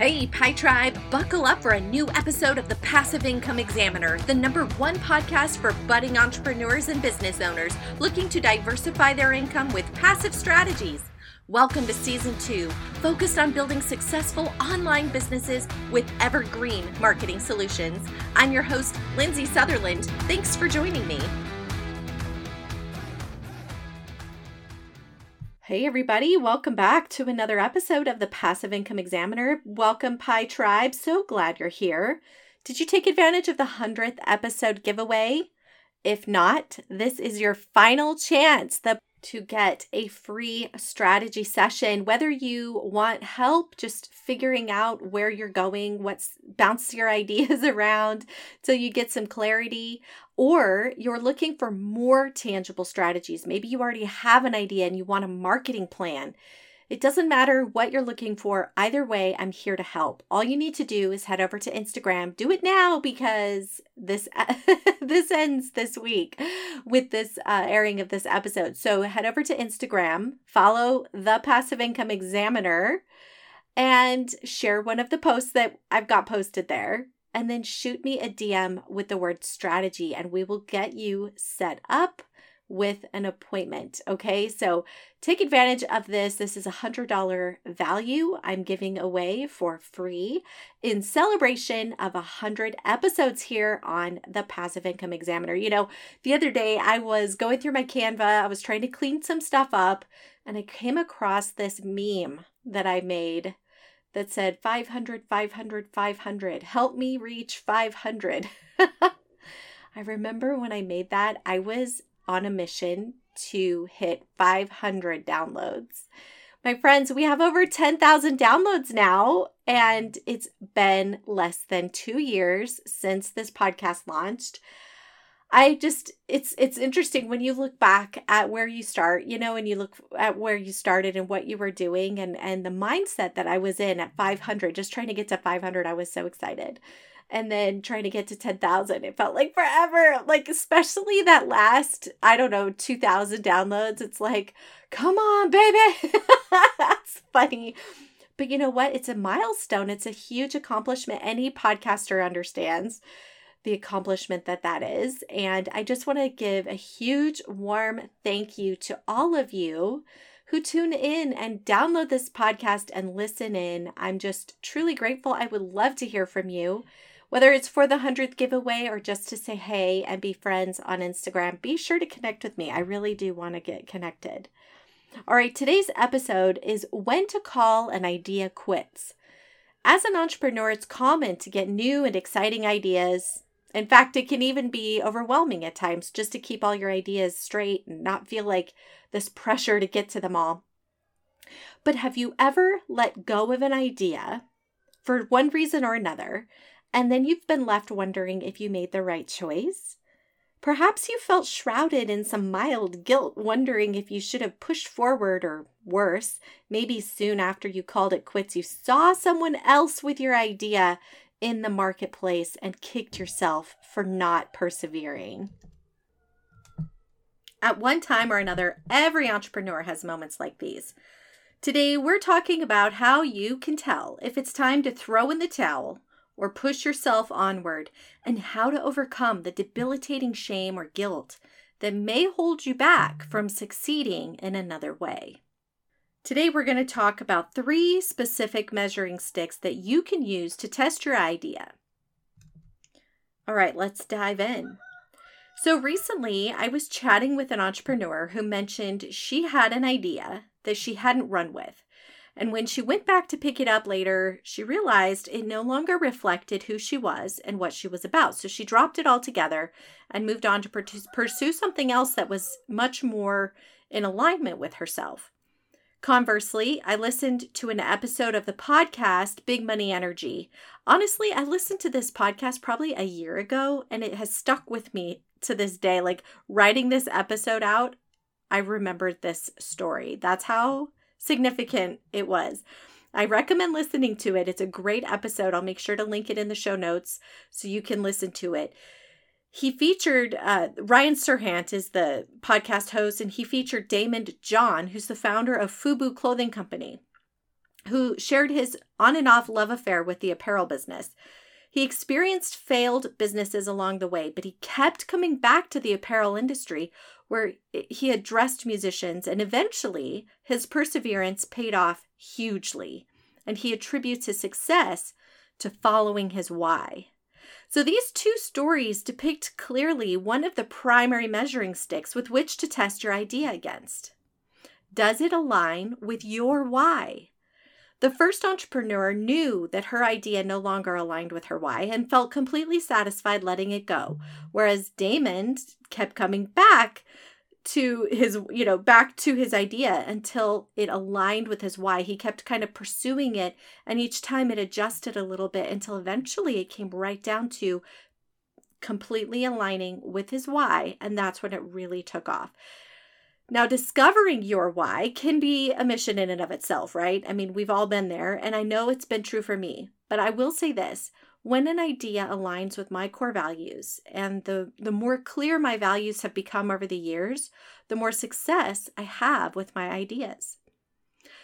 Hey, Pi Tribe, buckle up for a new episode of the Passive Income Examiner, the number one podcast for budding entrepreneurs and business owners looking to diversify their income with passive strategies. Welcome to season two, focused on building successful online businesses with evergreen marketing solutions. I'm your host, Lindsay Sutherland. Thanks for joining me. Hey, everybody, welcome back to another episode of the Passive Income Examiner. Welcome, Pi Tribe. So glad you're here. Did you take advantage of the 100th episode giveaway? If not, this is your final chance. To get a free strategy session, whether you want help just figuring out where you're going, what's bounce your ideas around so you get some clarity, or you're looking for more tangible strategies. Maybe you already have an idea and you want a marketing plan. It doesn't matter what you're looking for. Either way, I'm here to help. All you need to do is head over to Instagram. Do it now because this this ends this week with this uh, airing of this episode. So head over to Instagram, follow the Passive Income Examiner, and share one of the posts that I've got posted there. And then shoot me a DM with the word strategy, and we will get you set up with an appointment. Okay, so take advantage of this. This is a $100 value I'm giving away for free in celebration of a 100 episodes here on the Passive Income Examiner. You know, the other day I was going through my Canva, I was trying to clean some stuff up, and I came across this meme that I made that said 500, 500, 500. Help me reach 500. I remember when I made that, I was on a mission to hit 500 downloads. My friends, we have over 10,000 downloads now, and it's been less than two years since this podcast launched. I just it's it's interesting when you look back at where you start, you know, and you look at where you started and what you were doing and and the mindset that I was in at 500, just trying to get to 500, I was so excited and then trying to get to 10,000. It felt like forever. Like, especially that last, I don't know, 2,000 downloads. It's like, come on, baby. That's funny. But you know what? It's a milestone, it's a huge accomplishment. Any podcaster understands the accomplishment that that is. And I just want to give a huge, warm thank you to all of you who tune in and download this podcast and listen in. I'm just truly grateful. I would love to hear from you. Whether it's for the 100th giveaway or just to say hey and be friends on Instagram, be sure to connect with me. I really do want to get connected. All right, today's episode is when to call an idea quits. As an entrepreneur, it's common to get new and exciting ideas. In fact, it can even be overwhelming at times just to keep all your ideas straight and not feel like this pressure to get to them all. But have you ever let go of an idea for one reason or another and then you've been left wondering if you made the right choice. Perhaps you felt shrouded in some mild guilt, wondering if you should have pushed forward, or worse, maybe soon after you called it quits, you saw someone else with your idea in the marketplace and kicked yourself for not persevering. At one time or another, every entrepreneur has moments like these. Today, we're talking about how you can tell if it's time to throw in the towel or push yourself onward, and how to overcome the debilitating shame or guilt that may hold you back from succeeding in another way. Today, we're going to talk about three specific measuring sticks that you can use to test your idea. All right, let's dive in. So, recently I was chatting with an entrepreneur who mentioned she had an idea that she hadn't run with, and when she went back to pick it up later, she realized it no longer reflected who she was and what she was about. So she dropped it altogether and moved on to pursue something else that was much more in alignment with herself. Conversely, I listened to an episode of the podcast Big Money Energy. Honestly, I listened to this podcast probably a year ago and it has stuck with me to this day. Like writing this episode out, I remembered this story. That's how significant it was. I recommend listening to it. It's a great episode. I'll make sure to link it in the show notes so you can listen to it. He featured uh, Ryan Serhant is the podcast host, and he featured Daymond John, who's the founder of Fubu Clothing Company. who shared his on and off love affair with the apparel business. He experienced failed businesses along the way, but he kept coming back to the apparel industry where he addressed musicians, and eventually his perseverance paid off hugely. And he attributes his success to following his why. So these two stories depict clearly one of the primary measuring sticks with which to test your idea against. Does it align with your why? The first entrepreneur knew that her idea no longer aligned with her why and felt completely satisfied letting it go, whereas Daymond kept coming back to his you know back to his idea until it aligned with his why he kept kind of pursuing it and each time it adjusted a little bit until eventually it came right down to completely aligning with his why and that's when it really took off now, discovering your why can be a mission in and of itself, right? I mean, we've all been there, and I know it's been true for me. But I will say this when an idea aligns with my core values, and the, the more clear my values have become over the years, the more success I have with my ideas.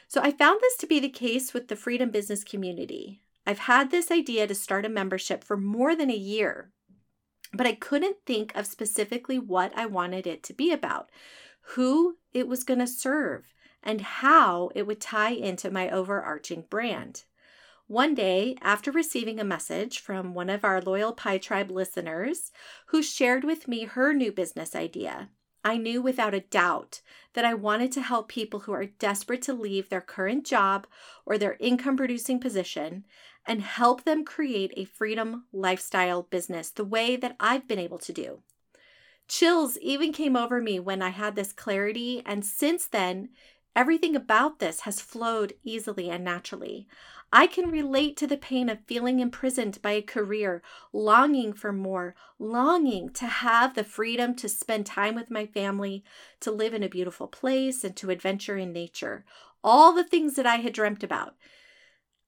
So I found this to be the case with the Freedom Business community. I've had this idea to start a membership for more than a year, but I couldn't think of specifically what I wanted it to be about who it was going to serve, and how it would tie into my overarching brand. One day, after receiving a message from one of our loyal Pi Tribe listeners who shared with me her new business idea, I knew without a doubt that I wanted to help people who are desperate to leave their current job or their income producing position and help them create a freedom lifestyle business the way that I've been able to do. Chills even came over me when I had this clarity, and since then, everything about this has flowed easily and naturally. I can relate to the pain of feeling imprisoned by a career, longing for more, longing to have the freedom to spend time with my family, to live in a beautiful place, and to adventure in nature. All the things that I had dreamt about.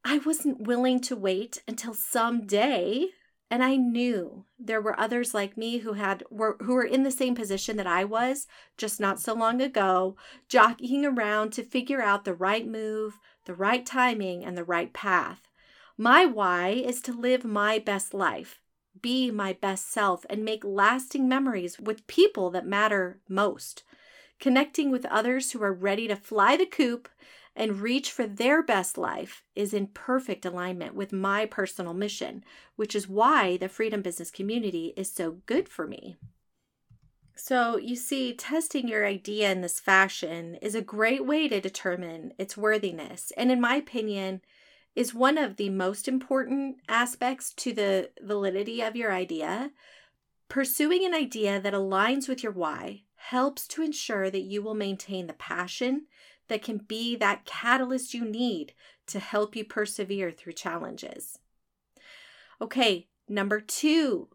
I wasn't willing to wait until someday and I knew there were others like me who had were who were in the same position that I was just not so long ago, jockeying around to figure out the right move, the right timing, and the right path. My why is to live my best life, be my best self, and make lasting memories with people that matter most. Connecting with others who are ready to fly the coop and reach for their best life is in perfect alignment with my personal mission, which is why the Freedom Business community is so good for me. So, you see, testing your idea in this fashion is a great way to determine its worthiness, and in my opinion, is one of the most important aspects to the validity of your idea. Pursuing an idea that aligns with your why helps to ensure that you will maintain the passion that can be that catalyst you need to help you persevere through challenges. Okay, number two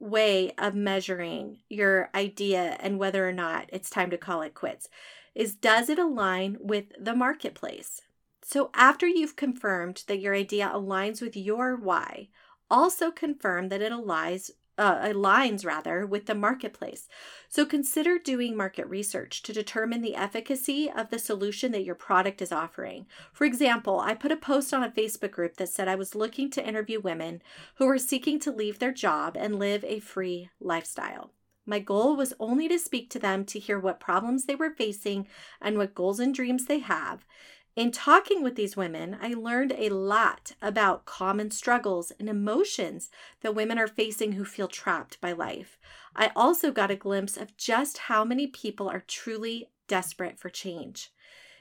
way of measuring your idea and whether or not it's time to call it quits is does it align with the marketplace? So, after you've confirmed that your idea aligns with your why, also confirm that it aligns uh, aligns rather with the marketplace. So consider doing market research to determine the efficacy of the solution that your product is offering. For example, I put a post on a Facebook group that said I was looking to interview women who were seeking to leave their job and live a free lifestyle. My goal was only to speak to them to hear what problems they were facing and what goals and dreams they have. In talking with these women, I learned a lot about common struggles and emotions that women are facing who feel trapped by life. I also got a glimpse of just how many people are truly desperate for change.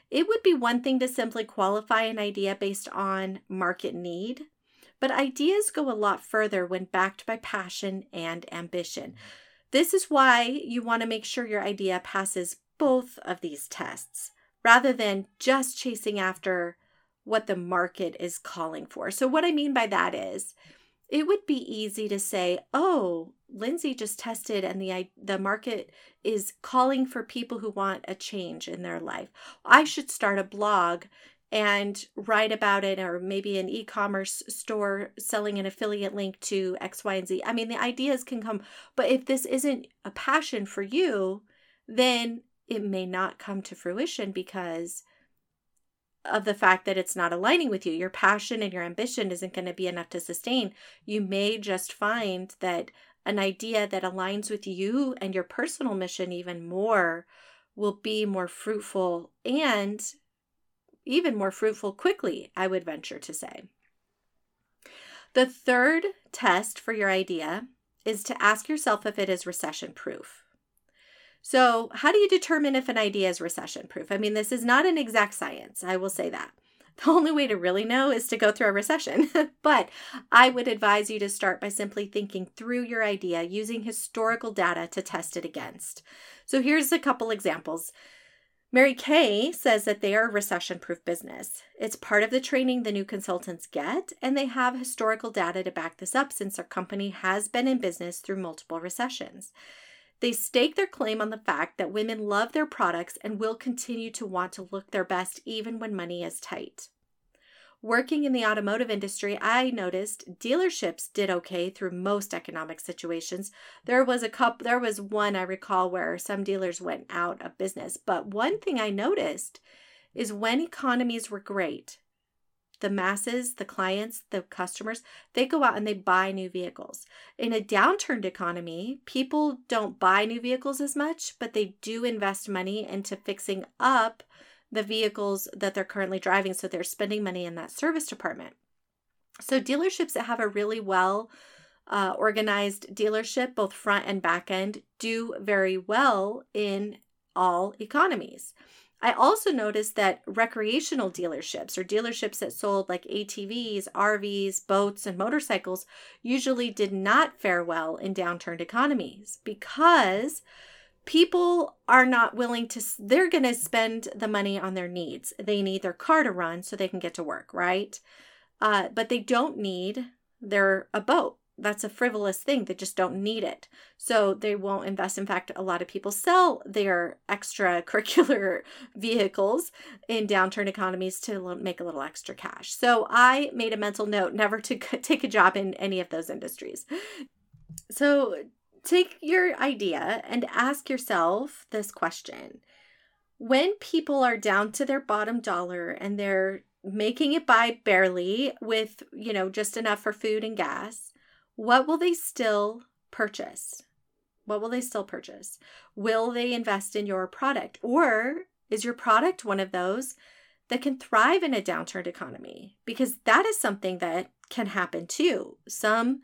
It would be one thing to simply qualify an idea based on market need, but ideas go a lot further when backed by passion and ambition. This is why you want to make sure your idea passes both of these tests rather than just chasing after what the market is calling for. So, what I mean by that is, it would be easy to say, "Oh, Lindsay just tested and the the market is calling for people who want a change in their life. I should start a blog and write about it or maybe an e-commerce store selling an affiliate link to X, Y, and Z. I mean, the ideas can come, but if this isn't a passion for you, then it may not come to fruition because of the fact that it's not aligning with you. Your passion and your ambition isn't going to be enough to sustain. You may just find that an idea that aligns with you and your personal mission even more will be more fruitful and even more fruitful quickly, I would venture to say. The third test for your idea is to ask yourself if it is recession proof. So, how do you determine if an idea is recession proof? I mean, this is not an exact science, I will say that. The only way to really know is to go through a recession. but I would advise you to start by simply thinking through your idea using historical data to test it against. So, here's a couple examples. Mary Kay says that they are a recession proof business. It's part of the training the new consultants get, and they have historical data to back this up since their company has been in business through multiple recessions. They stake their claim on the fact that women love their products and will continue to want to look their best even when money is tight. Working in the automotive industry, I noticed dealerships did okay through most economic situations. There was a couple there was one I recall where some dealers went out of business, but one thing I noticed is when economies were great, the masses, the clients, the customers, they go out and they buy new vehicles. In a downturned economy, people don't buy new vehicles as much, but they do invest money into fixing up the vehicles that they're currently driving. So they're spending money in that service department. So dealerships that have a really well uh, organized dealership, both front and back end, do very well in all economies. I also noticed that recreational dealerships or dealerships that sold like ATVs, RVs, boats, and motorcycles usually did not fare well in downturned economies because people are not willing to they're going to spend the money on their needs. They need their car to run so they can get to work right? Uh, but they don't need their a boat that's a frivolous thing they just don't need it. So they won't invest in fact a lot of people sell their extracurricular vehicles in downturn economies to make a little extra cash. So i made a mental note never to take a job in any of those industries. So take your idea and ask yourself this question. When people are down to their bottom dollar and they're making it by barely with you know just enough for food and gas what will they still purchase? What will they still purchase? Will they invest in your product? Or is your product one of those that can thrive in a downturned economy? Because that is something that can happen too. Some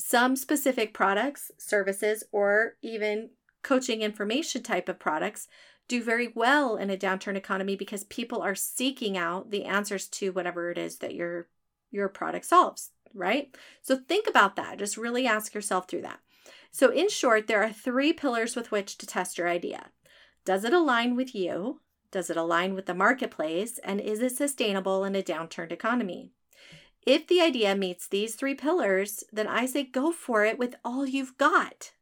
some specific products, services, or even coaching information type of products do very well in a downturn economy because people are seeking out the answers to whatever it is that your your product solves, right? So think about that. Just really ask yourself through that. So in short, there are three pillars with which to test your idea. Does it align with you? Does it align with the marketplace? And is it sustainable in a downturned economy? If the idea meets these three pillars, then I say go for it with all you've got.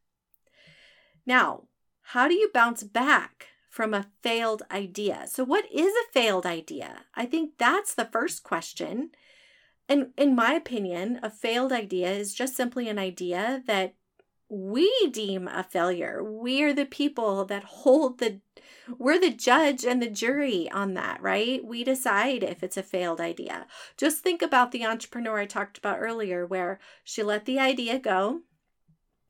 Now, how do you bounce back from a failed idea? So, what is a failed idea? I think that's the first question. And in my opinion, a failed idea is just simply an idea that we deem a failure. We are the people that hold the we're the judge and the jury on that, right? We decide if it's a failed idea. Just think about the entrepreneur I talked about earlier, where she let the idea go,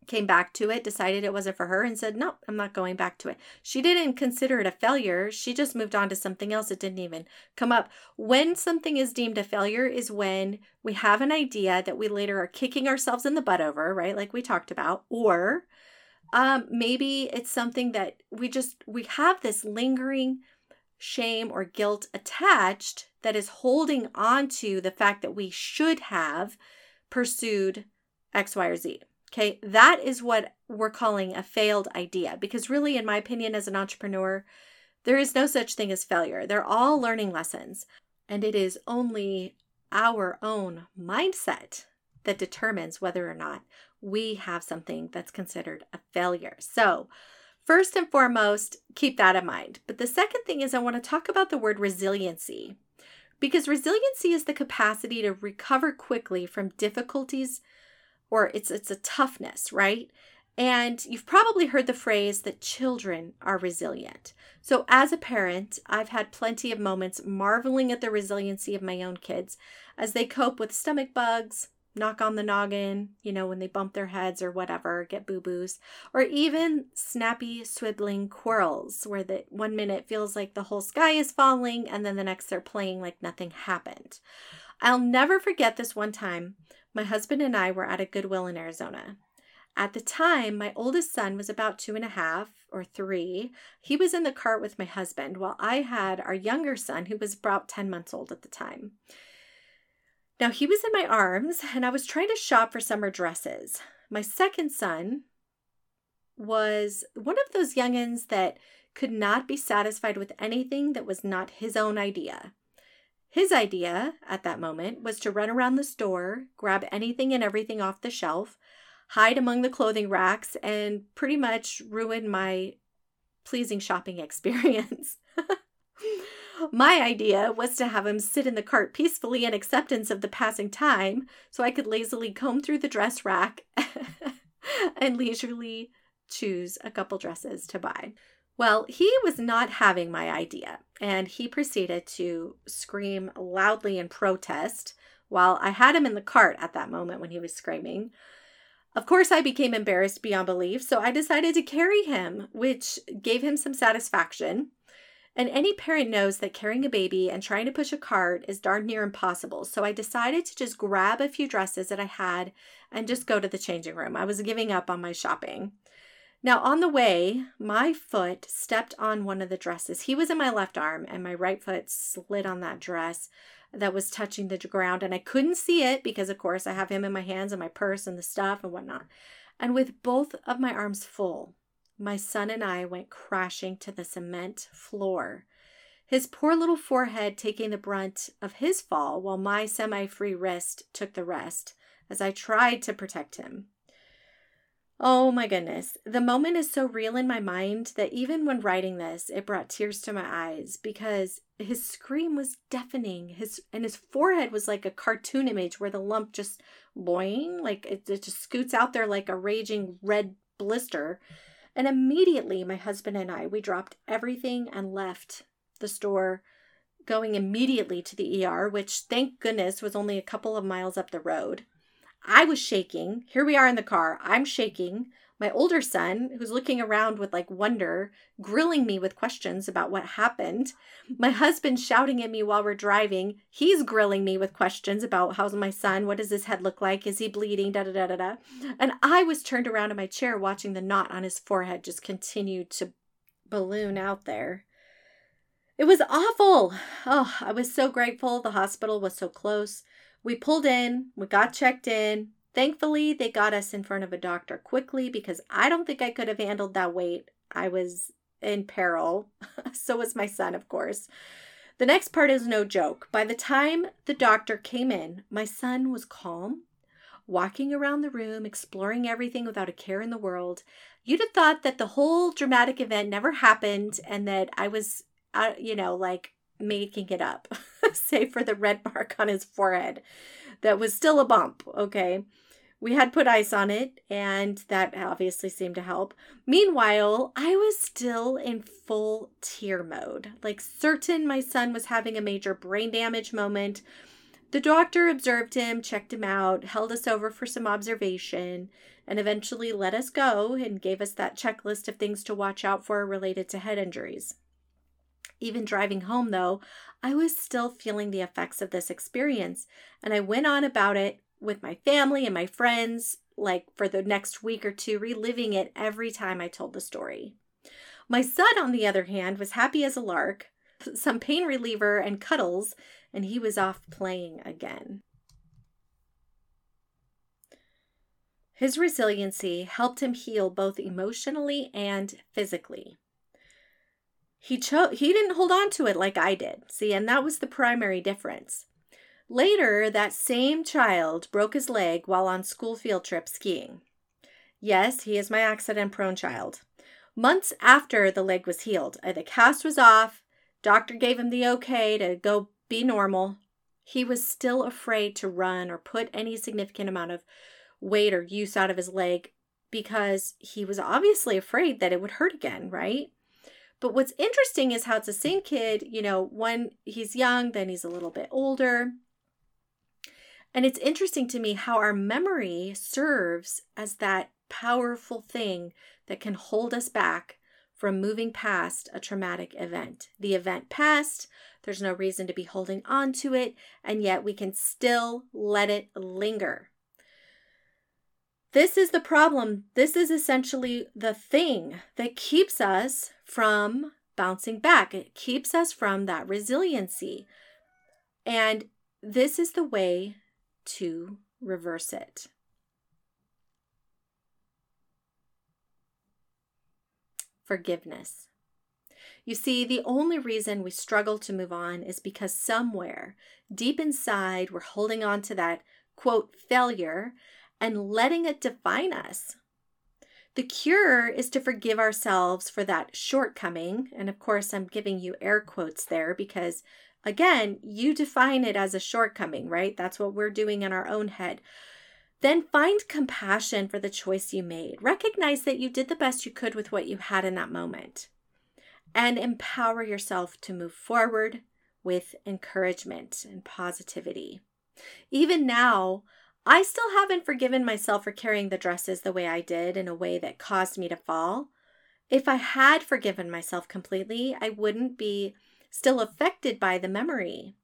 came back to it, decided it wasn't for her, and said, No, I'm not going back to it. She didn't consider it a failure. She just moved on to something else. It didn't even come up. When something is deemed a failure is when we have an idea that we later are kicking ourselves in the butt over, right? Like we talked about, or um, maybe it's something that we just we have this lingering shame or guilt attached that is holding on to the fact that we should have pursued X, Y, or Z. Okay, that is what we're calling a failed idea because, really, in my opinion, as an entrepreneur, there is no such thing as failure. They're all learning lessons, and it is only our own mindset that determines whether or not we have something that's considered a failure. So, first and foremost, keep that in mind. But the second thing is, I want to talk about the word resiliency because resiliency is the capacity to recover quickly from difficulties or it's it's a toughness, right? And you've probably heard the phrase that children are resilient. So, as a parent, I've had plenty of moments marveling at the resiliency of my own kids as they cope with stomach bugs, knock on the noggin, you know, when they bump their heads or whatever, get boo boos, or even snappy, swibbling quarrels where the one minute feels like the whole sky is falling and then the next they're playing like nothing happened. I'll never forget this one time. My husband and I were at a Goodwill in Arizona. At the time, my oldest son was about two and a half or three. He was in the cart with my husband, while I had our younger son, who was about 10 months old at the time. Now, he was in my arms, and I was trying to shop for summer dresses. My second son was one of those youngins that could not be satisfied with anything that was not his own idea. His idea at that moment was to run around the store, grab anything and everything off the shelf, hide among the clothing racks, and pretty much ruin my pleasing shopping experience. my idea was to have him sit in the cart peacefully in acceptance of the passing time so I could lazily comb through the dress rack and leisurely choose a couple dresses to buy. Well, he was not having my idea, and he proceeded to scream loudly in protest while I had him in the cart at that moment when he was screaming. Of course, I became embarrassed beyond belief, so I decided to carry him, which gave him some satisfaction. And any parent knows that carrying a baby and trying to push a cart is darn near impossible. So I decided to just grab a few dresses that I had and just go to the changing room. I was giving up on my shopping. Now, on the way, my foot stepped on one of the dresses. He was in my left arm, and my right foot slid on that dress that was touching the ground and I couldn't see it because, of course, I have him in my hands and my purse and the stuff and whatnot. And with both of my arms full, my son and I went crashing to the cement floor. His poor little forehead taking the brunt of his fall while my semi free wrist took the rest as I tried to protect him. Oh my goodness. The moment is so real in my mind that even when writing this, it brought tears to my eyes because his scream was deafening. His and his forehead was like a cartoon image where the lump just boing, like it, it just scoots out there like a raging red blister. And immediately my husband and I, we dropped everything and left the store going immediately to the ER, which thank goodness was only a couple of miles up the road. I was shaking. Here we are in the car. I'm shaking. My older son, who's looking around with like wonder, grilling me with questions about what happened. My husband shouting at me while we're driving. He's grilling me with questions about how's my son? What does his head look like? Is he bleeding? Da da da da da. And I was turned around in my chair watching the knot on his forehead just continue to balloon out there. It was awful. Oh, I was so grateful the hospital was so close. We pulled in, we got checked in. Thankfully, they got us in front of a doctor quickly because I don't think I could have handled that weight. I was in peril. so was my son, of course. The next part is no joke. By the time the doctor came in, my son was calm, walking around the room, exploring everything without a care in the world. You'd have thought that the whole dramatic event never happened and that I was, uh, you know, like making it up, save for the red mark on his forehead that was still a bump, okay? We had put ice on it, and that obviously seemed to help. Meanwhile, I was still in full tear mode, like certain my son was having a major brain damage moment. The doctor observed him, checked him out, held us over for some observation, and eventually let us go and gave us that checklist of things to watch out for related to head injuries. Even driving home, though, I was still feeling the effects of this experience, and I went on about it with my family and my friends, like for the next week or two, reliving it every time I told the story. My son, on the other hand, was happy as a lark, some pain reliever and cuddles, and he was off playing again. His resiliency helped him heal both emotionally and physically he chose he didn't hold on to it like I did. See, and that was the primary difference. Later, that same child broke his leg while on school field trip skiing. Yes, he is my accident prone child. Months after the leg was healed, uh, the cast was off, doctor gave him the okay to go be normal. He was still afraid to run or put any significant amount of weight or use out of his leg because he was obviously afraid that it would hurt again, right? But what's interesting is how it's the same kid, you know, when he's young, then he's a little bit older. And it's interesting to me how our memory serves as that powerful thing that can hold us back from moving past a traumatic event. The event passed, there's no reason to be holding on to it, and yet we can still let it linger. This is the problem. This is essentially the thing that keeps us from bouncing back. It keeps us from that resiliency. And this is the way to reverse it. Forgiveness. You see, the only reason we struggle to move on is because somewhere deep inside we're holding on to that quote failure and letting it define us. The cure is to forgive ourselves for that shortcoming. And of course, I'm giving you air quotes there because, again, you define it as a shortcoming, right? That's what we're doing in our own head. Then find compassion for the choice you made. Recognize that you did the best you could with what you had in that moment. And empower yourself to move forward with encouragement and positivity. Even now, I still haven't forgiven myself for carrying the dresses the way I did in a way that caused me to fall. If I had forgiven myself completely, I wouldn't be still affected by the memory.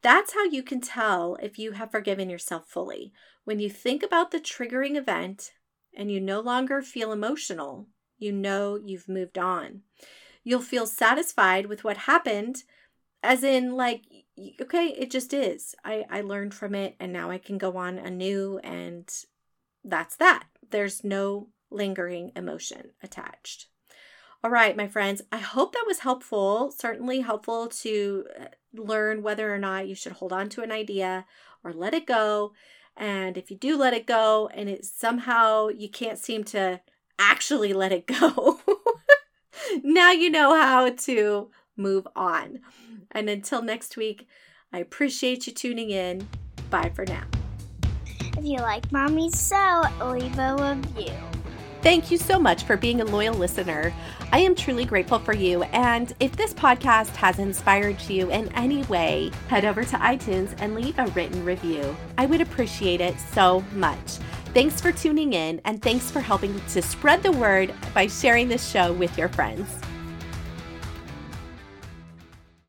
That's how you can tell if you have forgiven yourself fully. When you think about the triggering event and you no longer feel emotional, you know you've moved on. You'll feel satisfied with what happened, as in, like, okay, it just is. I, I learned from it and now I can go on anew, and that's that. There's no lingering emotion attached. All right, my friends, I hope that was helpful. Certainly helpful to uh, learn whether or not you should hold on to an idea or let it go. And if you do let it go and it somehow you can't seem to actually let it go, now you know how to move on. And until next week, I appreciate you tuning in. Bye for now. If you like Mommy So, leave a review. Thank you so much for being a loyal listener. I am truly grateful for you. And if this podcast has inspired you in any way, head over to iTunes and leave a written review. I would appreciate it so much. Thanks for tuning in and thanks for helping to spread the word by sharing this show with your friends.